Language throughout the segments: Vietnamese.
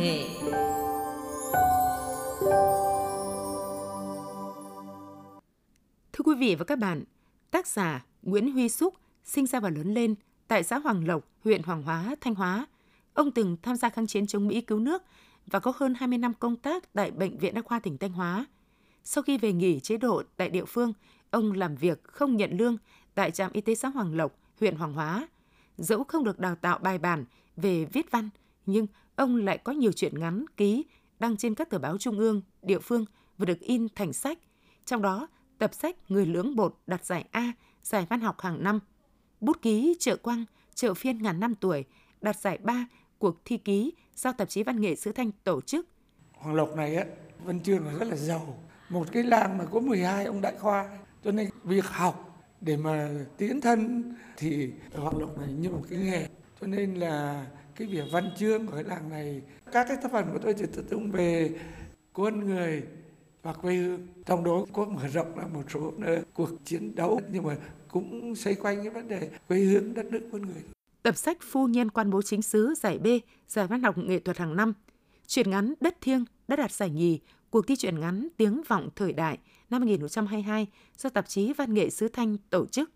nghệ Thưa quý vị và các bạn, tác giả Nguyễn Huy Súc sinh ra và lớn lên tại xã Hoàng Lộc, huyện Hoàng Hóa, Thanh Hóa. Ông từng tham gia kháng chiến chống Mỹ cứu nước và có hơn 20 năm công tác tại Bệnh viện Đa khoa tỉnh Thanh Hóa. Sau khi về nghỉ chế độ tại địa phương, ông làm việc không nhận lương tại trạm y tế xã Hoàng Lộc, huyện Hoàng Hóa. Dẫu không được đào tạo bài bản về viết văn, nhưng ông lại có nhiều chuyện ngắn ký đăng trên các tờ báo trung ương, địa phương và được in thành sách. Trong đó, tập sách Người lưỡng bột đạt giải A, giải văn học hàng năm. Bút ký Trợ Quang, Trợ Phiên ngàn năm tuổi đạt giải ba cuộc thi ký do tạp chí Văn nghệ Sứ Thanh tổ chức. Hoàng Lộc này á, Văn Chương là rất là giàu. Một cái làng mà có 12 ông đại khoa, cho nên việc học để mà tiến thân thì Hoàng Lộc này như một cái nghề. Cho nên là cái việc văn chương của cái làng này, các cái tác phẩm của tôi chỉ tập trung về con người và quê hương. Trong đó có mở rộng ra một số nơi cuộc chiến đấu nhưng mà cũng xoay quanh cái vấn đề quê hương đất nước con người. Tập sách Phu nhân quan bố chính sứ giải B, giải văn học nghệ thuật hàng năm. Truyện ngắn Đất Thiêng đã đạt giải nhì cuộc thi truyện ngắn Tiếng vọng thời đại năm 1922 do tạp chí Văn nghệ Sứ Thanh tổ chức.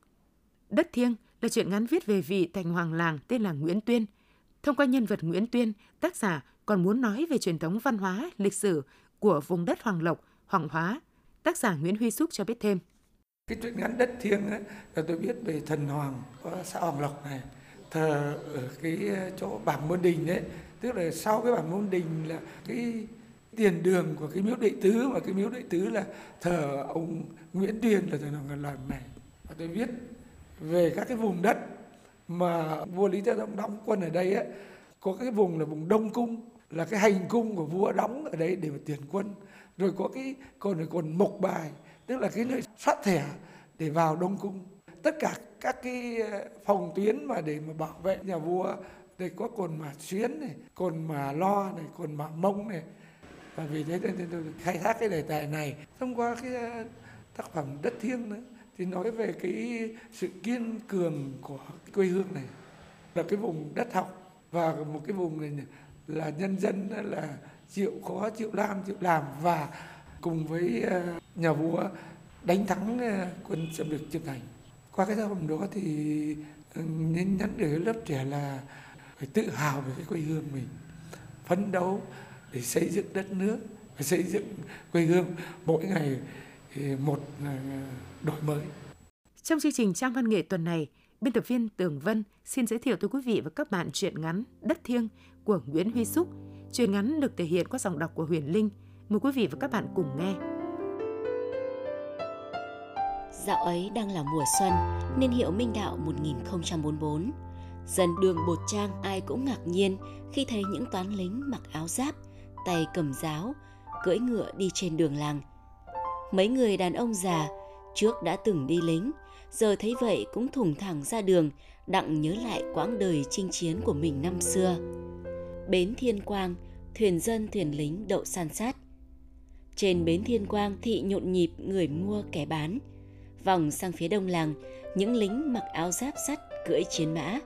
Đất Thiêng là truyện ngắn viết về vị thành hoàng làng tên là Nguyễn Tuyên. Thông qua nhân vật Nguyễn Tuyên, tác giả còn muốn nói về truyền thống văn hóa, lịch sử của vùng đất Hoàng Lộc, Hoàng Hóa. Tác giả Nguyễn Huy Súc cho biết thêm. Cái truyện ngắn Đất Thiêng ấy, là tôi biết về thần hoàng của xã Hoàng Lộc này thờ ở cái chỗ bảng môn đình đấy tức là sau cái bảng môn đình là cái tiền đường của cái miếu đệ tứ và cái miếu đệ tứ là thờ ông Nguyễn Tuyên là thờ hoàng Lộc này và tôi biết về các cái vùng đất mà vua Lý thế Tông đóng quân ở đây ấy, có cái vùng là vùng Đông Cung là cái hành cung của vua đóng ở đấy để mà tiền quân. Rồi có cái còn còn mộc bài tức là cái nơi soát thẻ để vào Đông Cung. Tất cả các cái ờ, phòng tuyến mà để mà bảo vệ nhà vua đây có cồn mà xuyến này cồn mà lo này cồn mà mông này. Và vì thế nên tôi khai thác cái đề tài này thông qua cái ờ, tác phẩm đất thiêng nữa thì nói về cái sự kiên cường của quê hương này, là cái vùng đất học và một cái vùng này là nhân dân là chịu khó, chịu làm chịu làm và cùng với ờ, nhà vua đánh thắng ờ, quân xâm lược chiêm thành. Qua cái tác phẩm đó thì ờ, nên nhắn gửi lớp trẻ là phải tự hào về cái quê hương mình, phấn đấu để xây dựng đất nước, phải xây dựng quê hương. Mỗi ngày một đổi mới. Trong chương trình trang văn nghệ tuần này, biên tập viên Tường Vân xin giới thiệu tới quý vị và các bạn truyện ngắn Đất Thiêng của Nguyễn Huy Xúc. Truyện ngắn được thể hiện qua giọng đọc của Huyền Linh. Mời quý vị và các bạn cùng nghe. Dạo ấy đang là mùa xuân, nên hiệu Minh Đạo 1044. Dân đường bột trang ai cũng ngạc nhiên khi thấy những toán lính mặc áo giáp, tay cầm giáo, cưỡi ngựa đi trên đường làng. Mấy người đàn ông già trước đã từng đi lính, giờ thấy vậy cũng thủng thẳng ra đường, đặng nhớ lại quãng đời chinh chiến của mình năm xưa. Bến Thiên Quang, thuyền dân thuyền lính đậu san sát. Trên bến Thiên Quang thị nhộn nhịp người mua kẻ bán – Vòng sang phía đông làng, những lính mặc áo giáp sắt cưỡi chiến mã.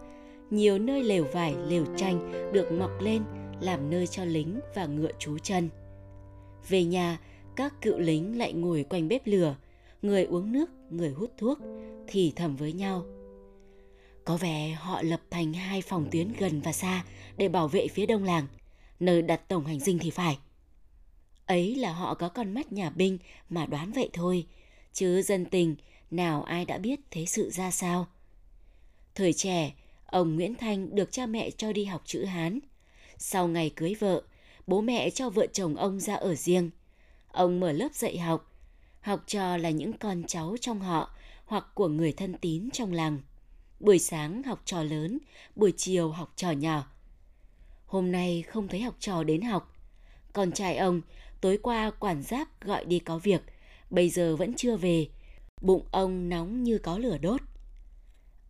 Nhiều nơi lều vải, lều tranh được mọc lên làm nơi cho lính và ngựa trú chân. Về nhà, các cựu lính lại ngồi quanh bếp lửa, người uống nước, người hút thuốc, thì thầm với nhau. Có vẻ họ lập thành hai phòng tuyến gần và xa để bảo vệ phía đông làng, nơi đặt tổng hành dinh thì phải. Ấy là họ có con mắt nhà binh mà đoán vậy thôi, chứ dân tình nào ai đã biết thế sự ra sao. Thời trẻ, ông Nguyễn Thanh được cha mẹ cho đi học chữ Hán. Sau ngày cưới vợ, bố mẹ cho vợ chồng ông ra ở riêng. Ông mở lớp dạy học. Học trò là những con cháu trong họ hoặc của người thân tín trong làng. Buổi sáng học trò lớn, buổi chiều học trò nhỏ. Hôm nay không thấy học trò đến học. Con trai ông, tối qua quản giáp gọi đi có việc, bây giờ vẫn chưa về, Bụng ông nóng như có lửa đốt.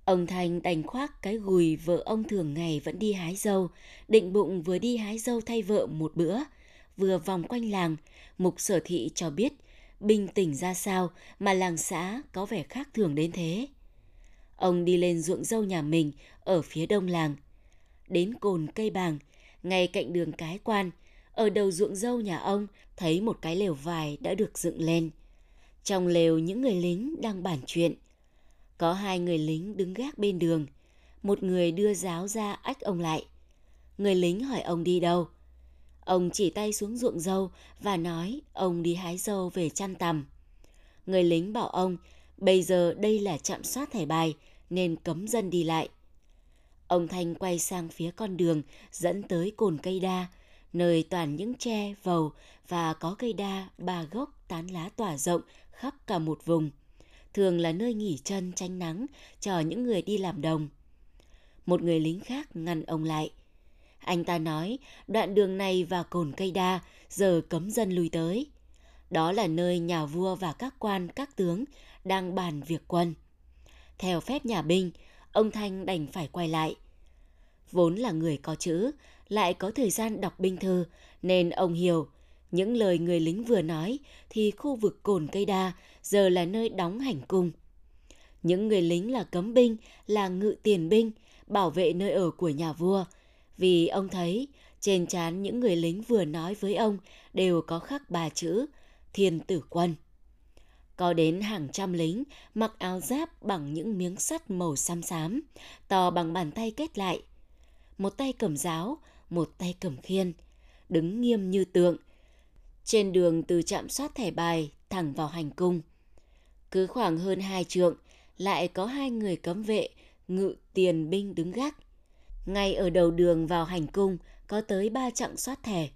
Ông Thành đành khoác cái gùi vợ ông thường ngày vẫn đi hái dâu, định bụng vừa đi hái dâu thay vợ một bữa, vừa vòng quanh làng, mục sở thị cho biết bình tĩnh ra sao mà làng xã có vẻ khác thường đến thế. Ông đi lên ruộng dâu nhà mình ở phía đông làng. Đến cồn cây bàng, ngay cạnh đường cái quan, ở đầu ruộng dâu nhà ông thấy một cái lều vải đã được dựng lên. Trong lều những người lính đang bàn chuyện. Có hai người lính đứng gác bên đường. Một người đưa giáo ra ách ông lại. Người lính hỏi ông đi đâu. Ông chỉ tay xuống ruộng dâu và nói ông đi hái dâu về chăn tằm. Người lính bảo ông bây giờ đây là trạm soát thẻ bài nên cấm dân đi lại. Ông Thanh quay sang phía con đường dẫn tới cồn cây đa, nơi toàn những tre, vầu và có cây đa ba gốc tán lá tỏa rộng khắp cả một vùng. Thường là nơi nghỉ chân tránh nắng cho những người đi làm đồng. Một người lính khác ngăn ông lại. Anh ta nói đoạn đường này và cồn cây đa giờ cấm dân lui tới. Đó là nơi nhà vua và các quan, các tướng đang bàn việc quân. Theo phép nhà binh, ông Thanh đành phải quay lại. Vốn là người có chữ, lại có thời gian đọc binh thư, nên ông hiểu những lời người lính vừa nói thì khu vực cồn cây đa giờ là nơi đóng hành cung. Những người lính là cấm binh, là ngự tiền binh, bảo vệ nơi ở của nhà vua. Vì ông thấy trên trán những người lính vừa nói với ông đều có khắc ba chữ Thiên Tử Quân. Có đến hàng trăm lính mặc áo giáp bằng những miếng sắt màu xám xám, to bằng bàn tay kết lại. Một tay cầm giáo, một tay cầm khiên, đứng nghiêm như tượng. Trên đường từ trạm soát thẻ bài thẳng vào hành cung. Cứ khoảng hơn hai trượng, lại có hai người cấm vệ, ngự tiền binh đứng gác. Ngay ở đầu đường vào hành cung có tới ba chặng soát thẻ,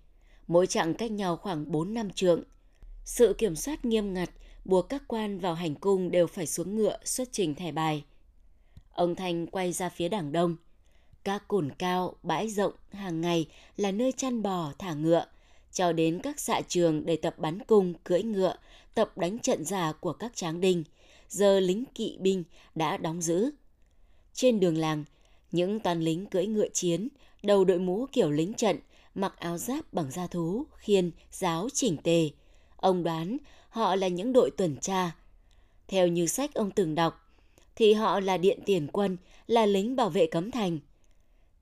mỗi chặng cách nhau khoảng 4 năm trượng. Sự kiểm soát nghiêm ngặt buộc các quan vào hành cung đều phải xuống ngựa xuất trình thẻ bài. Ông Thanh quay ra phía đảng đông. Các cồn cao, bãi rộng hàng ngày là nơi chăn bò, thả ngựa, cho đến các xạ trường để tập bắn cung, cưỡi ngựa, tập đánh trận giả của các tráng đinh. Giờ lính kỵ binh đã đóng giữ. Trên đường làng, những toàn lính cưỡi ngựa chiến, đầu đội mũ kiểu lính trận, mặc áo giáp bằng da thú, khiên, giáo chỉnh tề. Ông đoán họ là những đội tuần tra. Theo như sách ông từng đọc, thì họ là điện tiền quân, là lính bảo vệ cấm thành.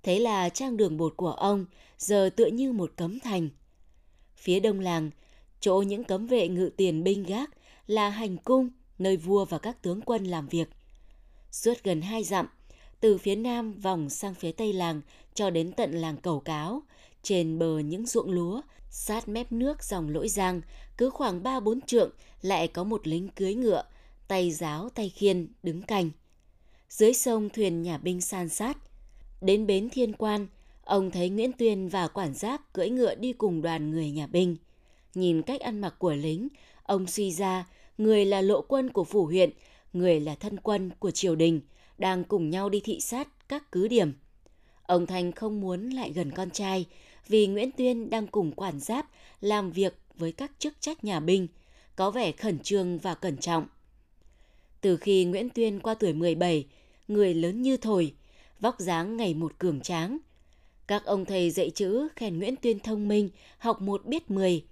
Thế là trang đường bột của ông giờ tựa như một cấm thành. Phía đông làng, chỗ những cấm vệ ngự tiền binh gác là hành cung, nơi vua và các tướng quân làm việc. Suốt gần hai dặm, từ phía nam vòng sang phía tây làng cho đến tận làng cầu cáo, trên bờ những ruộng lúa, sát mép nước dòng lỗi giang, cứ khoảng ba bốn trượng lại có một lính cưới ngựa, tay giáo tay khiên đứng canh. Dưới sông thuyền nhà binh san sát. Đến bến thiên quan, ông thấy Nguyễn Tuyên và quản giáp cưỡi ngựa đi cùng đoàn người nhà binh. Nhìn cách ăn mặc của lính, ông suy ra người là lộ quân của phủ huyện, người là thân quân của triều đình, đang cùng nhau đi thị sát các cứ điểm. Ông Thành không muốn lại gần con trai vì Nguyễn Tuyên đang cùng quản giáp làm việc với các chức trách nhà binh, có vẻ khẩn trương và cẩn trọng. Từ khi Nguyễn Tuyên qua tuổi 17, người lớn như thổi, vóc dáng ngày một cường tráng. Các ông thầy dạy chữ khen Nguyễn Tuyên thông minh, học một biết mười.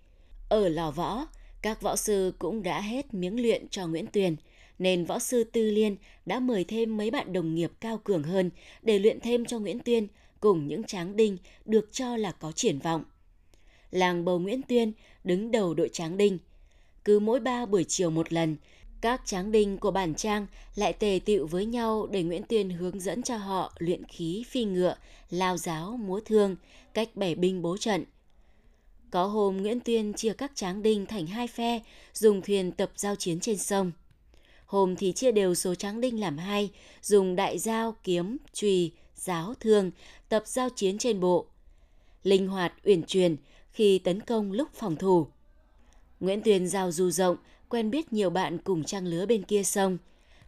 Ở lò võ, các võ sư cũng đã hết miếng luyện cho Nguyễn Tuyên, nên võ sư Tư Liên đã mời thêm mấy bạn đồng nghiệp cao cường hơn để luyện thêm cho Nguyễn Tuyên cùng những tráng đinh được cho là có triển vọng. Làng bầu Nguyễn Tuyên đứng đầu đội tráng đinh. Cứ mỗi ba buổi chiều một lần, các tráng đinh của bản trang lại tề tựu với nhau để Nguyễn Tuyên hướng dẫn cho họ luyện khí phi ngựa, lao giáo, múa thương, cách bẻ binh bố trận. Có hôm Nguyễn Tuyên chia các tráng đinh thành hai phe, dùng thuyền tập giao chiến trên sông. Hôm thì chia đều số tráng đinh làm hai, dùng đại dao, kiếm, chùy, giáo, thương, tập giao chiến trên bộ. Linh hoạt, uyển chuyển khi tấn công lúc phòng thủ. Nguyễn tuyền giao du rộng, quen biết nhiều bạn cùng trang lứa bên kia sông.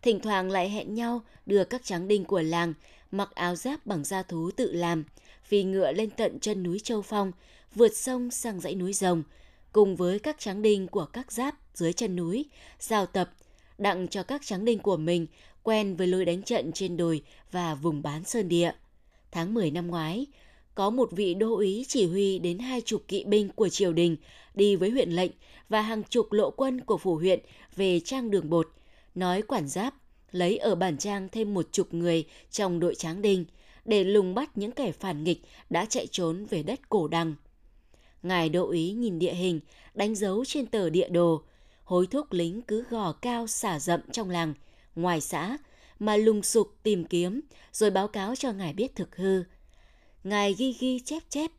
Thỉnh thoảng lại hẹn nhau đưa các tráng đinh của làng mặc áo giáp bằng da thú tự làm, phi ngựa lên tận chân núi Châu Phong, vượt sông sang dãy núi rồng, cùng với các tráng đinh của các giáp dưới chân núi, giao tập, đặng cho các tráng đinh của mình quen với lối đánh trận trên đồi và vùng bán sơn địa. Tháng 10 năm ngoái, có một vị đô úy chỉ huy đến hai chục kỵ binh của triều đình đi với huyện lệnh và hàng chục lộ quân của phủ huyện về trang đường bột, nói quản giáp lấy ở bản trang thêm một chục người trong đội tráng đinh, để lùng bắt những kẻ phản nghịch đã chạy trốn về đất cổ đằng. Ngài đô úy nhìn địa hình, đánh dấu trên tờ địa đồ, hối thúc lính cứ gò cao xả rậm trong làng, ngoài xã, mà lùng sục tìm kiếm, rồi báo cáo cho ngài biết thực hư. Ngài ghi ghi chép chép.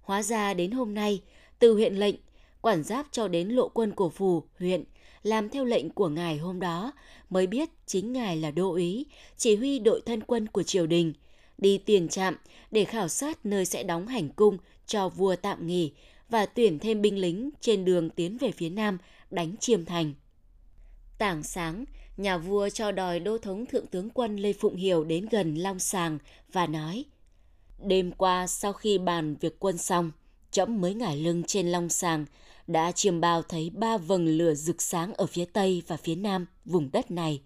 Hóa ra đến hôm nay, từ huyện lệnh, quản giáp cho đến lộ quân của phù, huyện, làm theo lệnh của ngài hôm đó, mới biết chính ngài là đô úy, chỉ huy đội thân quân của triều đình, đi tiền trạm để khảo sát nơi sẽ đóng hành cung cho vua tạm nghỉ và tuyển thêm binh lính trên đường tiến về phía nam đánh chiêm thành. Tảng sáng, nhà vua cho đòi đô thống thượng tướng quân Lê Phụng Hiểu đến gần Long Sàng và nói Đêm qua sau khi bàn việc quân xong, trẫm mới ngải lưng trên Long Sàng, đã chiêm bao thấy ba vầng lửa rực sáng ở phía tây và phía nam vùng đất này.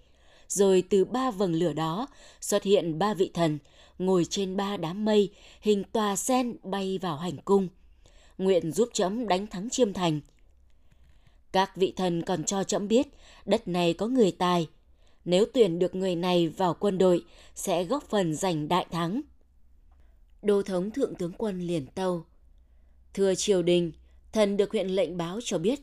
Rồi từ ba vầng lửa đó xuất hiện ba vị thần ngồi trên ba đám mây hình tòa sen bay vào hành cung. Nguyện giúp trẫm đánh thắng chiêm thành. Các vị thần còn cho trẫm biết đất này có người tài. Nếu tuyển được người này vào quân đội sẽ góp phần giành đại thắng. Đô thống thượng tướng quân liền tâu. Thưa triều đình, thần được huyện lệnh báo cho biết,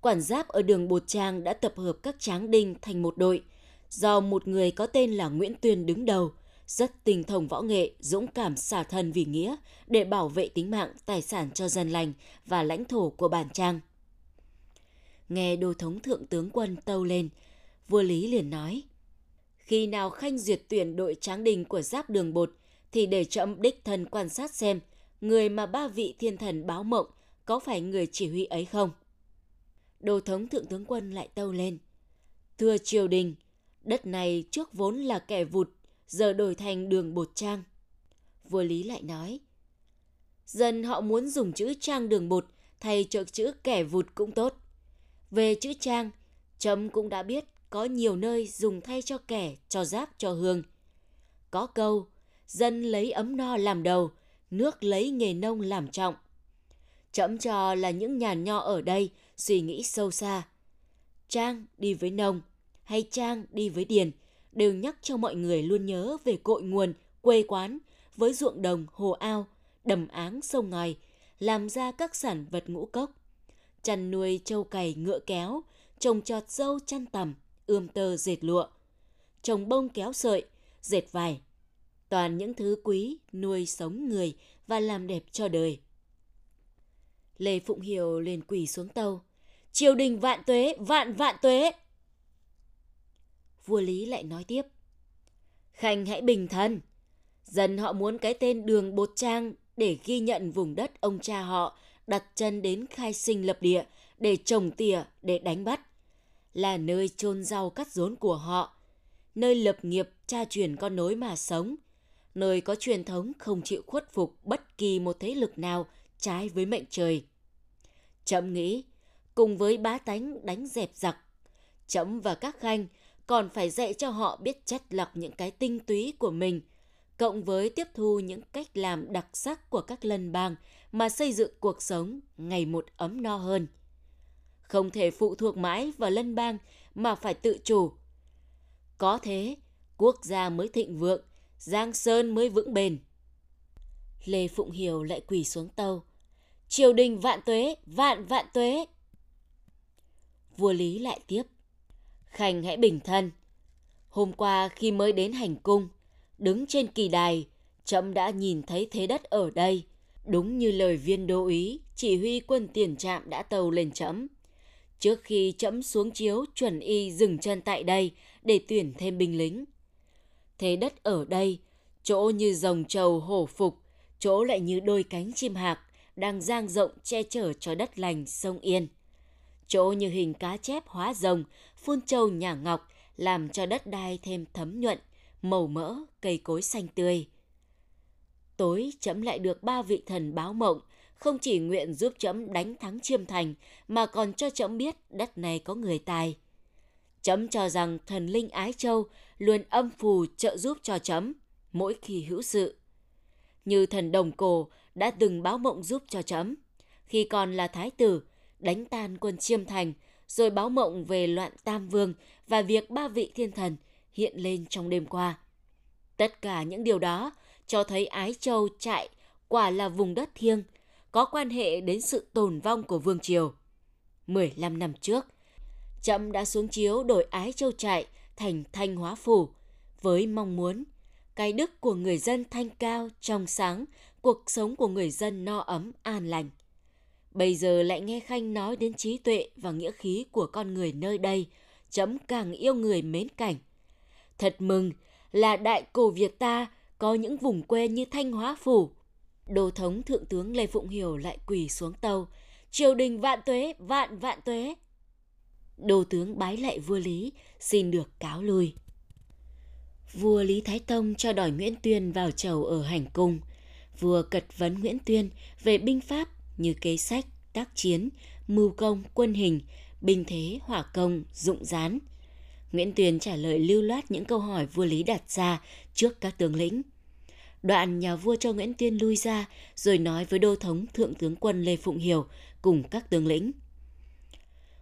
quản giáp ở đường Bột Trang đã tập hợp các tráng đinh thành một đội, do một người có tên là Nguyễn Tuyên đứng đầu, rất tình thông võ nghệ, dũng cảm xả thân vì nghĩa để bảo vệ tính mạng, tài sản cho dân lành và lãnh thổ của bản trang. Nghe đô thống thượng tướng quân tâu lên, vua Lý liền nói, khi nào khanh duyệt tuyển đội tráng đình của giáp đường bột, thì để trẫm đích thân quan sát xem người mà ba vị thiên thần báo mộng có phải người chỉ huy ấy không? Đô thống thượng tướng quân lại tâu lên. Thưa triều đình, đất này trước vốn là kẻ vụt, giờ đổi thành đường bột trang. Vua Lý lại nói. Dân họ muốn dùng chữ trang đường bột thay cho chữ kẻ vụt cũng tốt. Về chữ trang, Trâm cũng đã biết có nhiều nơi dùng thay cho kẻ, cho giáp, cho hương. Có câu, dân lấy ấm no làm đầu, nước lấy nghề nông làm trọng. Trẫm cho là những nhà nho ở đây suy nghĩ sâu xa. Trang đi với nông hay Trang đi với điền đều nhắc cho mọi người luôn nhớ về cội nguồn, quê quán với ruộng đồng, hồ ao, đầm áng, sông ngòi, làm ra các sản vật ngũ cốc. Chăn nuôi trâu cày ngựa kéo, trồng trọt dâu chăn tằm, ươm tơ dệt lụa, trồng bông kéo sợi, dệt vải, toàn những thứ quý nuôi sống người và làm đẹp cho đời. Lê Phụng Hiểu liền quỳ xuống tâu. Triều đình vạn tuế, vạn vạn tuế. Vua Lý lại nói tiếp. Khanh hãy bình thân. Dân họ muốn cái tên đường Bột Trang để ghi nhận vùng đất ông cha họ đặt chân đến khai sinh lập địa để trồng tỉa, để đánh bắt. Là nơi chôn rau cắt rốn của họ, nơi lập nghiệp cha truyền con nối mà sống, nơi có truyền thống không chịu khuất phục bất kỳ một thế lực nào trái với mệnh trời. Chậm nghĩ, cùng với bá tánh đánh dẹp giặc, chấm và các khanh còn phải dạy cho họ biết chất lọc những cái tinh túy của mình, cộng với tiếp thu những cách làm đặc sắc của các lân bang mà xây dựng cuộc sống ngày một ấm no hơn. Không thể phụ thuộc mãi vào lân bang mà phải tự chủ. Có thế, quốc gia mới thịnh vượng, Giang Sơn mới vững bền. Lê Phụng Hiểu lại quỳ xuống tâu. Triều đình vạn tuế, vạn vạn tuế. Vua Lý lại tiếp. Khanh hãy bình thân. Hôm qua khi mới đến hành cung, đứng trên kỳ đài, trẫm đã nhìn thấy thế đất ở đây. Đúng như lời viên đô ý chỉ huy quân tiền trạm đã tàu lên trẫm. Trước khi trẫm xuống chiếu, chuẩn y dừng chân tại đây để tuyển thêm binh lính thế đất ở đây, chỗ như rồng trầu hổ phục, chỗ lại như đôi cánh chim hạc, đang giang rộng che chở cho đất lành sông Yên. Chỗ như hình cá chép hóa rồng, phun trâu nhà ngọc, làm cho đất đai thêm thấm nhuận, màu mỡ, cây cối xanh tươi. Tối chấm lại được ba vị thần báo mộng, không chỉ nguyện giúp chấm đánh thắng chiêm thành, mà còn cho chấm biết đất này có người tài. Chấm cho rằng thần linh Ái Châu luôn âm phù trợ giúp cho chấm mỗi khi hữu sự. Như thần Đồng Cổ đã từng báo mộng giúp cho chấm. Khi còn là thái tử, đánh tan quân chiêm thành, rồi báo mộng về loạn Tam Vương và việc ba vị thiên thần hiện lên trong đêm qua. Tất cả những điều đó, cho thấy Ái Châu trại quả là vùng đất thiêng, có quan hệ đến sự tồn vong của Vương Triều. 15 năm trước, Trẫm đã xuống chiếu đổi Ái Châu trại thành Thanh Hóa Phủ với mong muốn cái đức của người dân thanh cao, trong sáng, cuộc sống của người dân no ấm, an lành. Bây giờ lại nghe Khanh nói đến trí tuệ và nghĩa khí của con người nơi đây, chấm càng yêu người mến cảnh. Thật mừng là đại cổ Việt ta có những vùng quê như Thanh Hóa Phủ. Đô thống Thượng tướng Lê Phụng Hiểu lại quỳ xuống tàu, triều đình vạn tuế, vạn vạn tuế. Đô tướng bái lại vua Lý, xin được cáo lui. Vua Lý Thái Tông cho đòi Nguyễn Tuyên vào chầu ở hành cung. Vua cật vấn Nguyễn Tuyên về binh pháp như kế sách, tác chiến, mưu công, quân hình, binh thế, hỏa công, dụng gián. Nguyễn Tuyền trả lời lưu loát những câu hỏi vua Lý đặt ra trước các tướng lĩnh. Đoạn nhà vua cho Nguyễn Tuyên lui ra rồi nói với đô thống thượng tướng quân Lê Phụng Hiểu cùng các tướng lĩnh.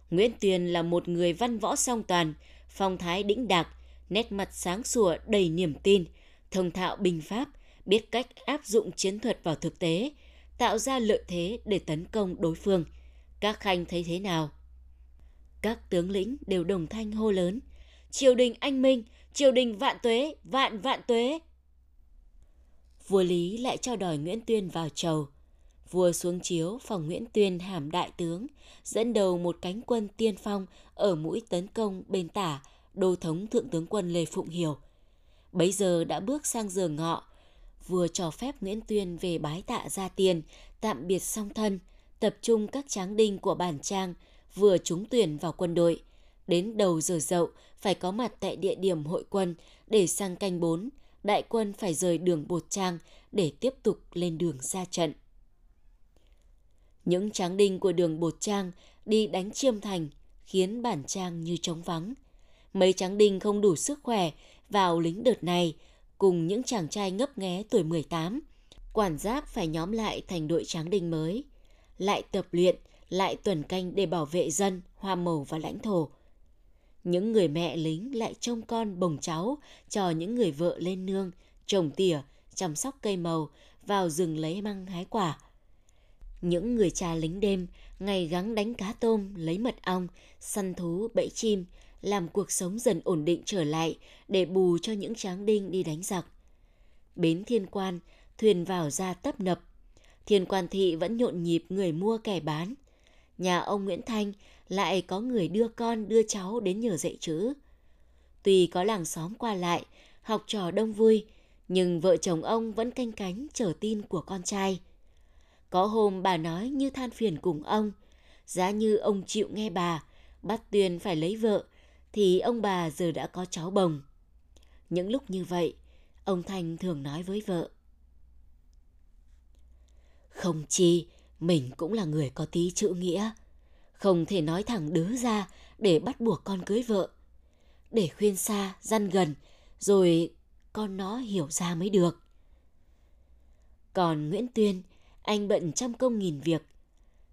Nguyễn Tuyền là một người văn võ song toàn, phong thái đĩnh đạc, nét mặt sáng sủa đầy niềm tin, thông thạo binh pháp, biết cách áp dụng chiến thuật vào thực tế, tạo ra lợi thế để tấn công đối phương. Các khanh thấy thế nào? Các tướng lĩnh đều đồng thanh hô lớn. Triều đình anh minh, triều đình vạn tuế, vạn vạn tuế. Vua Lý lại cho đòi Nguyễn Tuyên vào chầu. Vua xuống chiếu phòng Nguyễn Tuyên hàm đại tướng, dẫn đầu một cánh quân tiên phong ở mũi tấn công bên tả, đô thống thượng tướng quân Lê Phụng Hiểu. Bấy giờ đã bước sang giờ ngọ, vừa cho phép Nguyễn Tuyên về bái tạ gia tiền, tạm biệt song thân, tập trung các tráng đinh của bản trang, vừa trúng tuyển vào quân đội. Đến đầu giờ dậu phải có mặt tại địa điểm hội quân để sang canh bốn, đại quân phải rời đường Bột Trang để tiếp tục lên đường ra trận. Những tráng đinh của đường Bột Trang đi đánh chiêm thành khiến bản trang như trống vắng. Mấy tráng đinh không đủ sức khỏe vào lính đợt này cùng những chàng trai ngấp nghé tuổi 18. Quản giáp phải nhóm lại thành đội tráng đinh mới, lại tập luyện, lại tuần canh để bảo vệ dân, hoa màu và lãnh thổ. Những người mẹ lính lại trông con bồng cháu cho những người vợ lên nương, trồng tỉa, chăm sóc cây màu, vào rừng lấy măng hái quả. Những người cha lính đêm ngày gắng đánh cá tôm, lấy mật ong, săn thú, bẫy chim, làm cuộc sống dần ổn định trở lại để bù cho những tráng đinh đi đánh giặc. Bến thiên quan, thuyền vào ra tấp nập. Thiên quan thị vẫn nhộn nhịp người mua kẻ bán. Nhà ông Nguyễn Thanh lại có người đưa con đưa cháu đến nhờ dạy chữ. Tuy có làng xóm qua lại, học trò đông vui, nhưng vợ chồng ông vẫn canh cánh chờ tin của con trai. Có hôm bà nói như than phiền cùng ông, giá như ông chịu nghe bà, bắt tuyền phải lấy vợ thì ông bà giờ đã có cháu bồng. Những lúc như vậy, ông Thanh thường nói với vợ. Không chi, mình cũng là người có tí chữ nghĩa. Không thể nói thẳng đứa ra để bắt buộc con cưới vợ. Để khuyên xa, răn gần, rồi con nó hiểu ra mới được. Còn Nguyễn Tuyên, anh bận trăm công nghìn việc.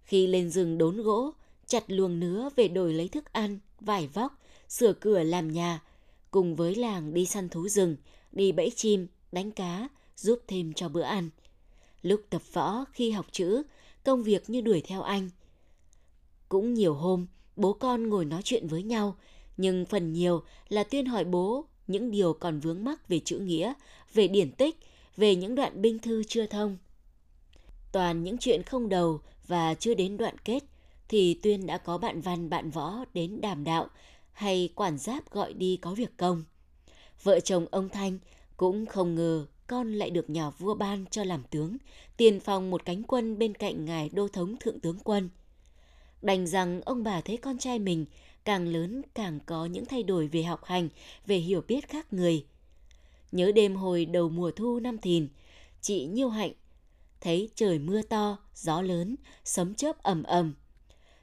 Khi lên rừng đốn gỗ, chặt luồng nứa về đổi lấy thức ăn, vải vóc, sửa cửa làm nhà, cùng với làng đi săn thú rừng, đi bẫy chim, đánh cá, giúp thêm cho bữa ăn. Lúc tập võ, khi học chữ, công việc như đuổi theo anh. Cũng nhiều hôm, bố con ngồi nói chuyện với nhau, nhưng phần nhiều là tuyên hỏi bố những điều còn vướng mắc về chữ nghĩa, về điển tích, về những đoạn binh thư chưa thông. Toàn những chuyện không đầu và chưa đến đoạn kết, thì Tuyên đã có bạn văn bạn võ đến đàm đạo hay quản giáp gọi đi có việc công. Vợ chồng ông Thanh cũng không ngờ con lại được nhà vua ban cho làm tướng, tiền phòng một cánh quân bên cạnh ngài đô thống thượng tướng quân. Đành rằng ông bà thấy con trai mình càng lớn càng có những thay đổi về học hành, về hiểu biết khác người. Nhớ đêm hồi đầu mùa thu năm thìn, chị Nhiêu Hạnh thấy trời mưa to, gió lớn, sấm chớp ầm ầm.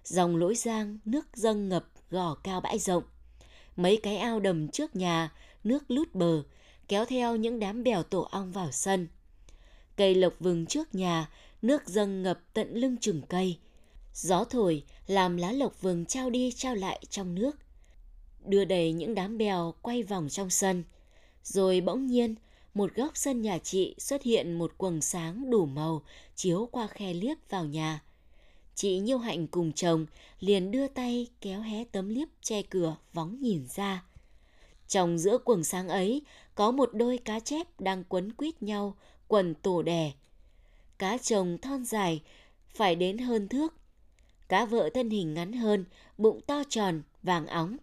Dòng lỗi giang, nước dâng ngập gò cao bãi rộng. Mấy cái ao đầm trước nhà, nước lút bờ, kéo theo những đám bèo tổ ong vào sân. Cây lộc vừng trước nhà, nước dâng ngập tận lưng chừng cây. Gió thổi làm lá lộc vừng trao đi trao lại trong nước. Đưa đầy những đám bèo quay vòng trong sân. Rồi bỗng nhiên, một góc sân nhà chị xuất hiện một quầng sáng đủ màu chiếu qua khe liếc vào nhà. Chị Nhiêu Hạnh cùng chồng liền đưa tay kéo hé tấm liếp che cửa vóng nhìn ra. Trong giữa quầng sáng ấy có một đôi cá chép đang quấn quýt nhau, quần tổ đẻ. Cá chồng thon dài, phải đến hơn thước. Cá vợ thân hình ngắn hơn, bụng to tròn, vàng óng.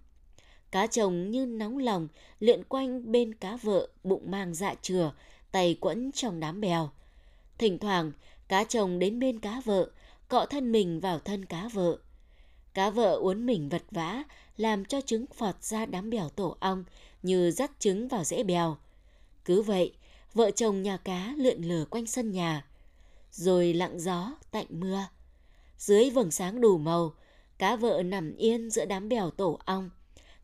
Cá chồng như nóng lòng, lượn quanh bên cá vợ, bụng mang dạ chừa, tay quẫn trong đám bèo. Thỉnh thoảng, cá chồng đến bên cá vợ, cọ thân mình vào thân cá vợ. Cá vợ uốn mình vật vã, làm cho trứng phọt ra đám bèo tổ ong như dắt trứng vào rễ bèo. Cứ vậy, vợ chồng nhà cá lượn lờ quanh sân nhà, rồi lặng gió tạnh mưa. Dưới vầng sáng đủ màu, cá vợ nằm yên giữa đám bèo tổ ong,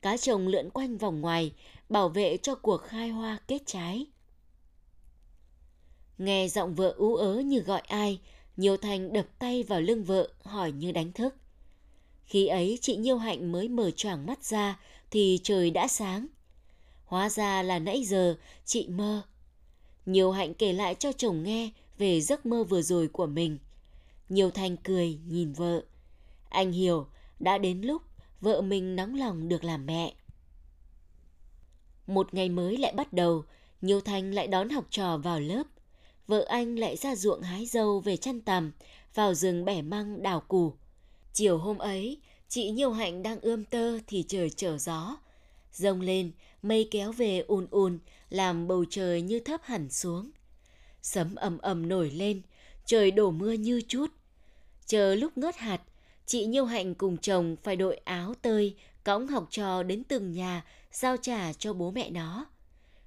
cá chồng lượn quanh vòng ngoài, bảo vệ cho cuộc khai hoa kết trái. Nghe giọng vợ ú ớ như gọi ai, nhiều Thành đập tay vào lưng vợ, hỏi như đánh thức. Khi ấy chị Nhiêu Hạnh mới mở choàng mắt ra thì trời đã sáng. Hóa ra là nãy giờ chị mơ. Nhiều Hạnh kể lại cho chồng nghe về giấc mơ vừa rồi của mình. Nhiều Thành cười nhìn vợ. Anh hiểu, đã đến lúc vợ mình nóng lòng được làm mẹ. Một ngày mới lại bắt đầu, Nhiều Thành lại đón học trò vào lớp. Vợ anh lại ra ruộng hái dâu về chăn tằm, vào rừng bẻ măng đào củ. Chiều hôm ấy, chị Nhiều Hạnh đang ươm tơ thì trời trở gió. Rông lên, mây kéo về ùn ùn, làm bầu trời như thấp hẳn xuống. Sấm ầm ầm nổi lên, trời đổ mưa như chút. Chờ lúc ngớt hạt, chị Nhiêu Hạnh cùng chồng phải đội áo tơi, cõng học trò đến từng nhà, giao trả cho bố mẹ nó.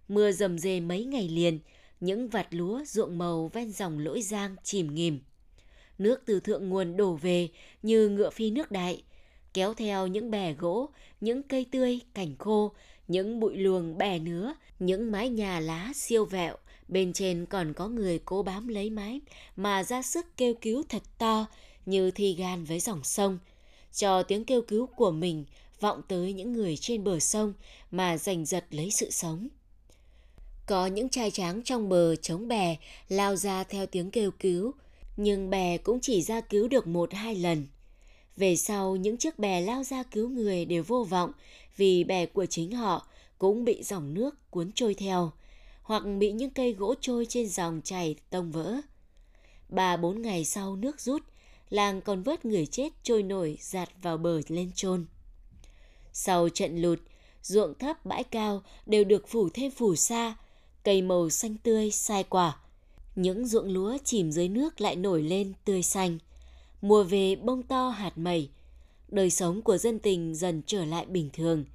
Mưa dầm dề mấy ngày liền, những vạt lúa ruộng màu ven dòng lỗi giang chìm nghìm. Nước từ thượng nguồn đổ về như ngựa phi nước đại, kéo theo những bè gỗ, những cây tươi, cảnh khô, những bụi luồng bè nứa, những mái nhà lá siêu vẹo, bên trên còn có người cố bám lấy mái mà ra sức kêu cứu thật to như thi gan với dòng sông, cho tiếng kêu cứu của mình vọng tới những người trên bờ sông mà giành giật lấy sự sống. Có những trai tráng trong bờ chống bè lao ra theo tiếng kêu cứu, nhưng bè cũng chỉ ra cứu được một hai lần. Về sau, những chiếc bè lao ra cứu người đều vô vọng vì bè của chính họ cũng bị dòng nước cuốn trôi theo, hoặc bị những cây gỗ trôi trên dòng chảy tông vỡ. Ba bốn ngày sau nước rút, làng còn vớt người chết trôi nổi giạt vào bờ lên chôn. Sau trận lụt, ruộng thấp bãi cao đều được phủ thêm phủ sa, cây màu xanh tươi sai quả. Những ruộng lúa chìm dưới nước lại nổi lên tươi xanh. Mùa về bông to hạt mẩy, đời sống của dân tình dần trở lại bình thường.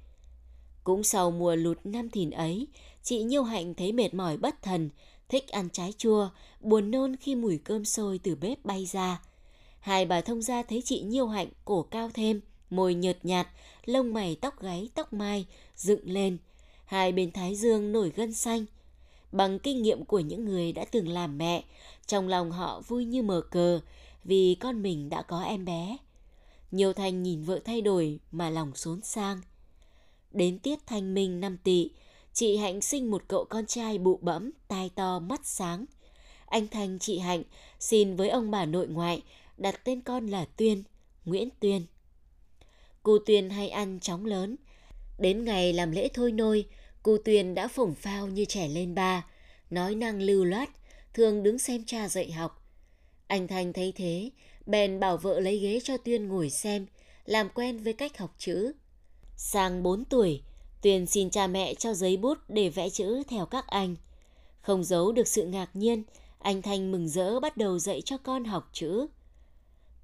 Cũng sau mùa lụt năm thìn ấy, chị Nhiêu Hạnh thấy mệt mỏi bất thần, thích ăn trái chua, buồn nôn khi mùi cơm sôi từ bếp bay ra. Hai bà thông gia thấy chị Nhiêu Hạnh cổ cao thêm, môi nhợt nhạt, lông mày tóc gáy tóc mai dựng lên, hai bên thái dương nổi gân xanh. Bằng kinh nghiệm của những người đã từng làm mẹ, trong lòng họ vui như mở cờ vì con mình đã có em bé. Nhiều Thành nhìn vợ thay đổi mà lòng xốn sang. Đến tiết thanh minh năm tỵ, chị Hạnh sinh một cậu con trai bụ bẫm, tai to, mắt sáng. Anh thanh chị Hạnh xin với ông bà nội ngoại đặt tên con là Tuyên, Nguyễn Tuyên. Cô Tuyên hay ăn chóng lớn. Đến ngày làm lễ thôi nôi, cô Tuyên đã phổng phao như trẻ lên ba, nói năng lưu loát, thường đứng xem cha dạy học. Anh Thanh thấy thế, bèn bảo vợ lấy ghế cho Tuyên ngồi xem, làm quen với cách học chữ. Sang 4 tuổi, Tuyên xin cha mẹ cho giấy bút để vẽ chữ theo các anh. Không giấu được sự ngạc nhiên, anh Thanh mừng rỡ bắt đầu dạy cho con học chữ.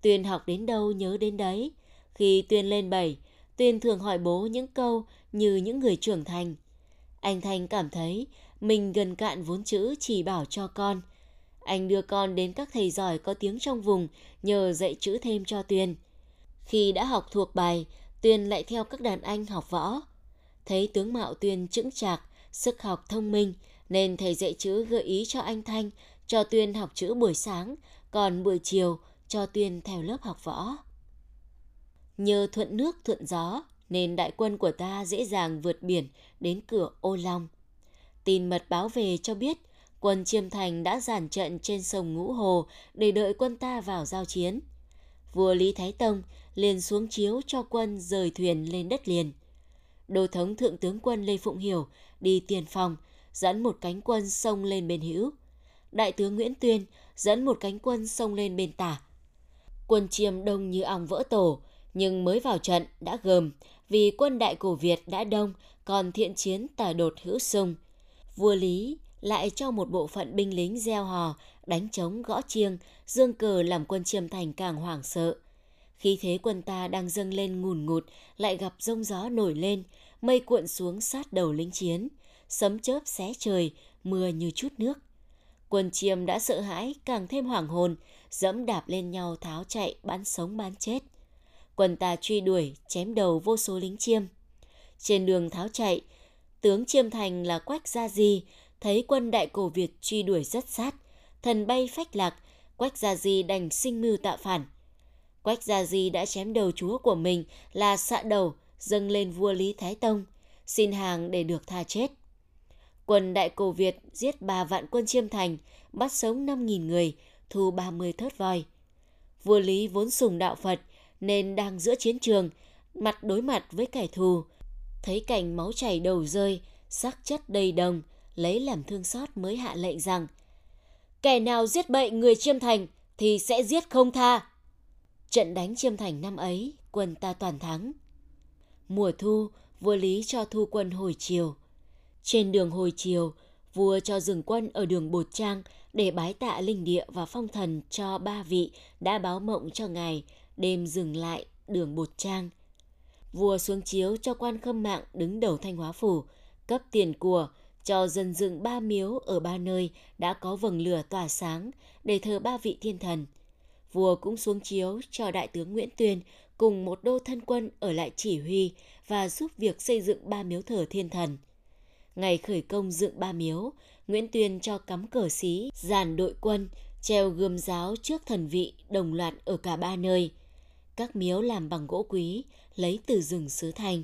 Tuyên học đến đâu nhớ đến đấy. Khi Tuyên lên bảy, Tuyên thường hỏi bố những câu như những người trưởng thành. Anh Thanh cảm thấy mình gần cạn vốn chữ chỉ bảo cho con. Anh đưa con đến các thầy giỏi có tiếng trong vùng nhờ dạy chữ thêm cho Tuyên. Khi đã học thuộc bài, Tuyên lại theo các đàn anh học võ. Thấy tướng mạo Tuyên chững chạc, sức học thông minh, nên thầy dạy chữ gợi ý cho anh Thanh cho Tuyên học chữ buổi sáng, còn buổi chiều cho Tuyên theo lớp học võ. Nhờ thuận nước thuận gió nên đại quân của ta dễ dàng vượt biển đến cửa Ô Long. Tin mật báo về cho biết quân Chiêm Thành đã giản trận trên sông Ngũ Hồ để đợi quân ta vào giao chiến. Vua Lý Thái Tông liền xuống chiếu cho quân rời thuyền lên đất liền. Đô thống thượng tướng quân Lê Phụng Hiểu đi tiền phòng, dẫn một cánh quân sông lên bên hữu. Đại tướng Nguyễn Tuyên dẫn một cánh quân sông lên bên tả. Quân chiêm đông như ong vỡ tổ, nhưng mới vào trận đã gầm vì quân đại cổ Việt đã đông, còn thiện chiến tà đột hữu sung. Vua Lý lại cho một bộ phận binh lính gieo hò, đánh trống gõ chiêng, dương cờ làm quân chiêm thành càng hoảng sợ. Khi thế quân ta đang dâng lên ngùn ngụt, lại gặp rông gió nổi lên, mây cuộn xuống sát đầu lính chiến, sấm chớp xé trời, mưa như chút nước. Quân chiêm đã sợ hãi, càng thêm hoảng hồn, dẫm đạp lên nhau tháo chạy, bắn sống bắn chết. Quân ta truy đuổi, chém đầu vô số lính chiêm. Trên đường tháo chạy, tướng chiêm thành là Quách Gia Di, thấy quân đại cổ Việt truy đuổi rất sát, thần bay phách lạc, Quách Gia Di đành sinh mưu tạo phản. Quách Gia Di đã chém đầu chúa của mình là xạ đầu, dâng lên vua Lý Thái Tông, xin hàng để được tha chết. Quân đại cổ Việt giết ba vạn quân chiêm thành, bắt sống 5.000 người, thu 30 thớt voi. Vua Lý vốn sùng đạo Phật nên đang giữa chiến trường, mặt đối mặt với kẻ thù. Thấy cảnh máu chảy đầu rơi, xác chất đầy đồng, lấy làm thương xót mới hạ lệnh rằng Kẻ nào giết bậy người chiêm thành thì sẽ giết không tha. Trận đánh chiêm thành năm ấy, quân ta toàn thắng. Mùa thu, vua Lý cho thu quân hồi chiều. Trên đường hồi chiều, vua cho dừng quân ở đường Bột Trang để bái tạ linh địa và phong thần cho ba vị đã báo mộng cho ngài đêm dừng lại đường Bột Trang. Vua xuống chiếu cho quan khâm mạng đứng đầu Thanh Hóa Phủ, cấp tiền của cho dân dựng ba miếu ở ba nơi đã có vầng lửa tỏa sáng để thờ ba vị thiên thần. Vua cũng xuống chiếu cho đại tướng Nguyễn Tuyên cùng một đô thân quân ở lại chỉ huy và giúp việc xây dựng ba miếu thờ thiên thần. Ngày khởi công dựng ba miếu, Nguyễn Tuyên cho cắm cờ xí, dàn đội quân, treo gươm giáo trước thần vị đồng loạt ở cả ba nơi. Các miếu làm bằng gỗ quý, lấy từ rừng xứ thành.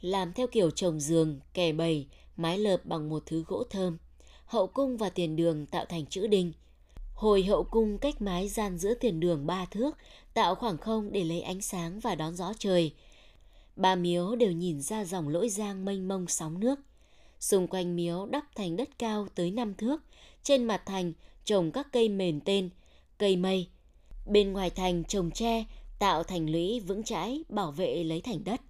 Làm theo kiểu trồng giường, kẻ bầy, mái lợp bằng một thứ gỗ thơm. Hậu cung và tiền đường tạo thành chữ đinh. Hồi hậu cung cách mái gian giữa tiền đường ba thước, tạo khoảng không để lấy ánh sáng và đón gió trời. Ba miếu đều nhìn ra dòng lỗi giang mênh mông sóng nước. Xung quanh miếu đắp thành đất cao tới năm thước, trên mặt thành trồng các cây mền tên, cây mây. Bên ngoài thành trồng tre, tạo thành lũy vững chãi bảo vệ lấy thành đất.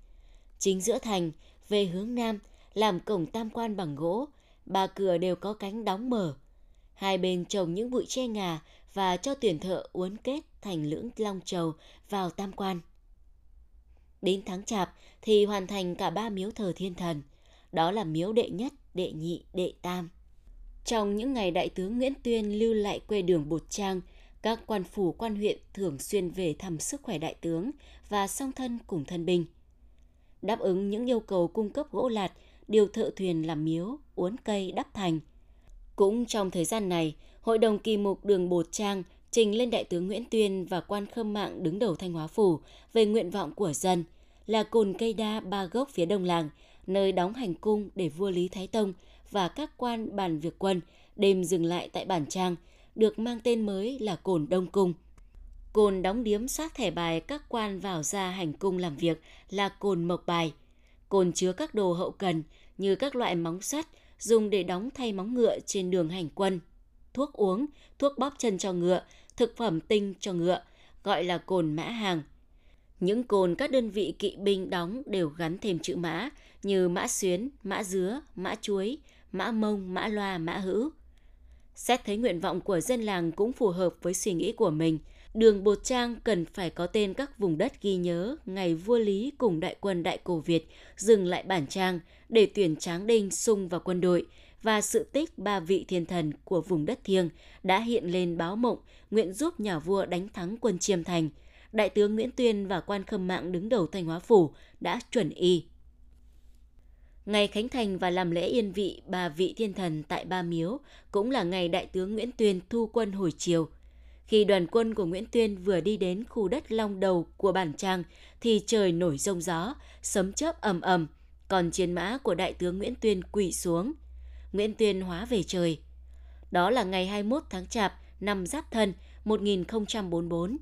Chính giữa thành, về hướng nam, làm cổng tam quan bằng gỗ, ba cửa đều có cánh đóng mở. Hai bên trồng những bụi tre ngà và cho tuyển thợ uốn kết thành lưỡng long trầu vào tam quan. Đến tháng chạp thì hoàn thành cả ba miếu thờ thiên thần, đó là miếu đệ nhất, đệ nhị, đệ tam. Trong những ngày đại tướng Nguyễn Tuyên lưu lại quê đường Bột Trang, các quan phủ quan huyện thường xuyên về thăm sức khỏe đại tướng và song thân cùng thân binh. Đáp ứng những yêu cầu cung cấp gỗ lạt điều thợ thuyền làm miếu, uốn cây đắp thành. Cũng trong thời gian này, Hội đồng kỳ mục đường Bột Trang trình lên Đại tướng Nguyễn Tuyên và quan khâm mạng đứng đầu Thanh Hóa Phủ về nguyện vọng của dân là cồn cây đa ba gốc phía đông làng, nơi đóng hành cung để vua Lý Thái Tông và các quan bàn việc quân đêm dừng lại tại bản trang, được mang tên mới là cồn Đông Cung. Cồn đóng điếm sát thẻ bài các quan vào ra hành cung làm việc là cồn Mộc Bài – cồn chứa các đồ hậu cần như các loại móng sắt dùng để đóng thay móng ngựa trên đường hành quân, thuốc uống, thuốc bóp chân cho ngựa, thực phẩm tinh cho ngựa, gọi là cồn mã hàng. Những cồn các đơn vị kỵ binh đóng đều gắn thêm chữ mã như mã xuyến, mã dứa, mã chuối, mã mông, mã loa, mã hữu. Xét thấy nguyện vọng của dân làng cũng phù hợp với suy nghĩ của mình – đường Bột Trang cần phải có tên các vùng đất ghi nhớ ngày vua Lý cùng đại quân Đại Cổ Việt dừng lại bản trang để tuyển Tráng Đinh sung vào quân đội và sự tích ba vị thiên thần của vùng đất thiêng đã hiện lên báo mộng nguyện giúp nhà vua đánh thắng quân Chiêm Thành. Đại tướng Nguyễn Tuyên và quan khâm mạng đứng đầu Thanh Hóa Phủ đã chuẩn y. Ngày Khánh Thành và làm lễ yên vị ba vị thiên thần tại Ba Miếu cũng là ngày Đại tướng Nguyễn Tuyên thu quân hồi chiều – khi đoàn quân của Nguyễn Tuyên vừa đi đến khu đất long đầu của bản trang thì trời nổi rông gió, sấm chớp ầm ầm, còn chiến mã của đại tướng Nguyễn Tuyên quỵ xuống. Nguyễn Tuyên hóa về trời. Đó là ngày 21 tháng Chạp năm Giáp Thân 1044.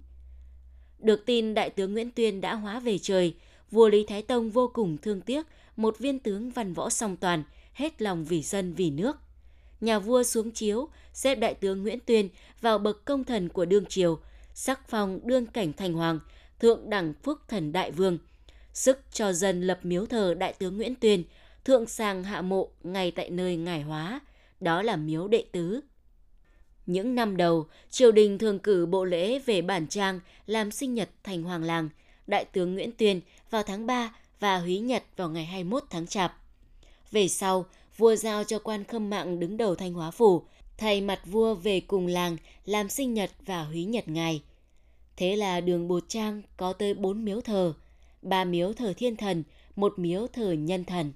Được tin đại tướng Nguyễn Tuyên đã hóa về trời, vua Lý Thái Tông vô cùng thương tiếc một viên tướng văn võ song toàn, hết lòng vì dân vì nước. Nhà vua xuống chiếu, xếp đại tướng Nguyễn Tuyên vào bậc công thần của đương triều, sắc phong đương cảnh thành hoàng, thượng đẳng phúc thần đại vương. Sức cho dân lập miếu thờ đại tướng Nguyễn Tuyên, thượng sàng hạ mộ ngay tại nơi ngài hóa, đó là miếu đệ tứ. Những năm đầu, triều đình thường cử bộ lễ về bản trang làm sinh nhật thành hoàng làng, đại tướng Nguyễn Tuyên vào tháng 3 và húy nhật vào ngày 21 tháng Chạp. Về sau, vua giao cho quan khâm mạng đứng đầu Thanh Hóa Phủ, thay mặt vua về cùng làng làm sinh nhật và húy nhật ngày. Thế là đường Bột Trang có tới bốn miếu thờ, ba miếu thờ thiên thần, một miếu thờ nhân thần.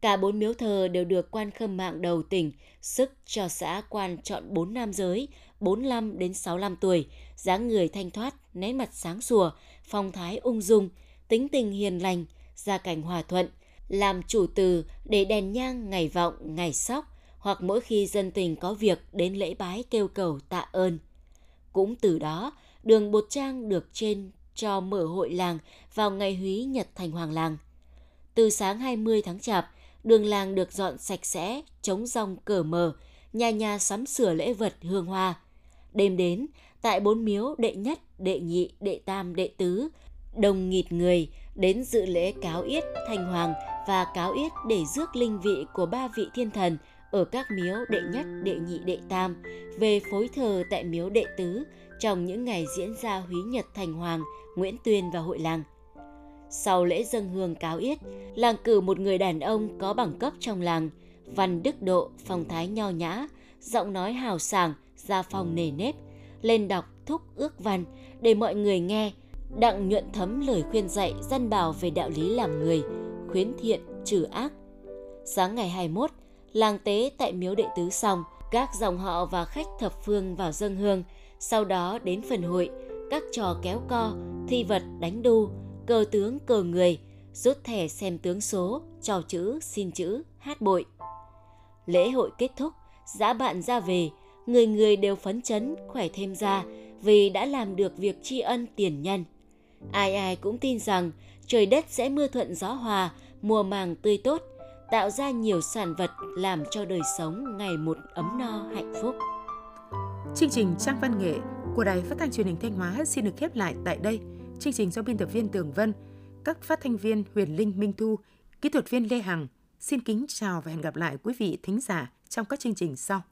Cả bốn miếu thờ đều được quan khâm mạng đầu tỉnh sức cho xã quan chọn bốn nam giới, 45 đến 65 tuổi, dáng người thanh thoát, nét mặt sáng sủa, phong thái ung dung, tính tình hiền lành, gia cảnh hòa thuận, làm chủ từ để đèn nhang ngày vọng, ngày sóc, hoặc mỗi khi dân tình có việc đến lễ bái kêu cầu tạ ơn. Cũng từ đó, đường Bột Trang được trên cho mở hội làng vào ngày húy nhật thành hoàng làng. Từ sáng 20 tháng Chạp, đường làng được dọn sạch sẽ, chống rong cờ mờ, nhà nhà sắm sửa lễ vật hương hoa. Đêm đến, tại bốn miếu đệ nhất, đệ nhị, đệ tam, đệ tứ, đồng nghịt người đến dự lễ cáo yết thành hoàng và cáo yết để rước linh vị của ba vị thiên thần ở các miếu đệ nhất, đệ nhị, đệ tam về phối thờ tại miếu đệ tứ trong những ngày diễn ra húy nhật thành hoàng, Nguyễn Tuyên và hội làng. Sau lễ dân hương cáo yết, làng cử một người đàn ông có bằng cấp trong làng, văn đức độ, phong thái nho nhã, giọng nói hào sảng, gia phong nề nếp, lên đọc thúc ước văn để mọi người nghe, đặng nhuận thấm lời khuyên dạy dân bảo về đạo lý làm người, khuyến thiện, trừ ác. Sáng ngày 21, làng tế tại miếu đệ tứ xong, các dòng họ và khách thập phương vào dân hương, sau đó đến phần hội, các trò kéo co, thi vật đánh đu, cờ tướng cờ người, rút thẻ xem tướng số, trò chữ, xin chữ, hát bội. Lễ hội kết thúc, dã bạn ra về, người người đều phấn chấn, khỏe thêm ra vì đã làm được việc tri ân tiền nhân. Ai ai cũng tin rằng trời đất sẽ mưa thuận gió hòa, mùa màng tươi tốt, tạo ra nhiều sản vật làm cho đời sống ngày một ấm no hạnh phúc. Chương trình Trang Văn Nghệ của Đài Phát thanh Truyền hình Thanh Hóa xin được khép lại tại đây. Chương trình do biên tập viên Tường Vân, các phát thanh viên Huyền Linh Minh Thu, kỹ thuật viên Lê Hằng xin kính chào và hẹn gặp lại quý vị thính giả trong các chương trình sau.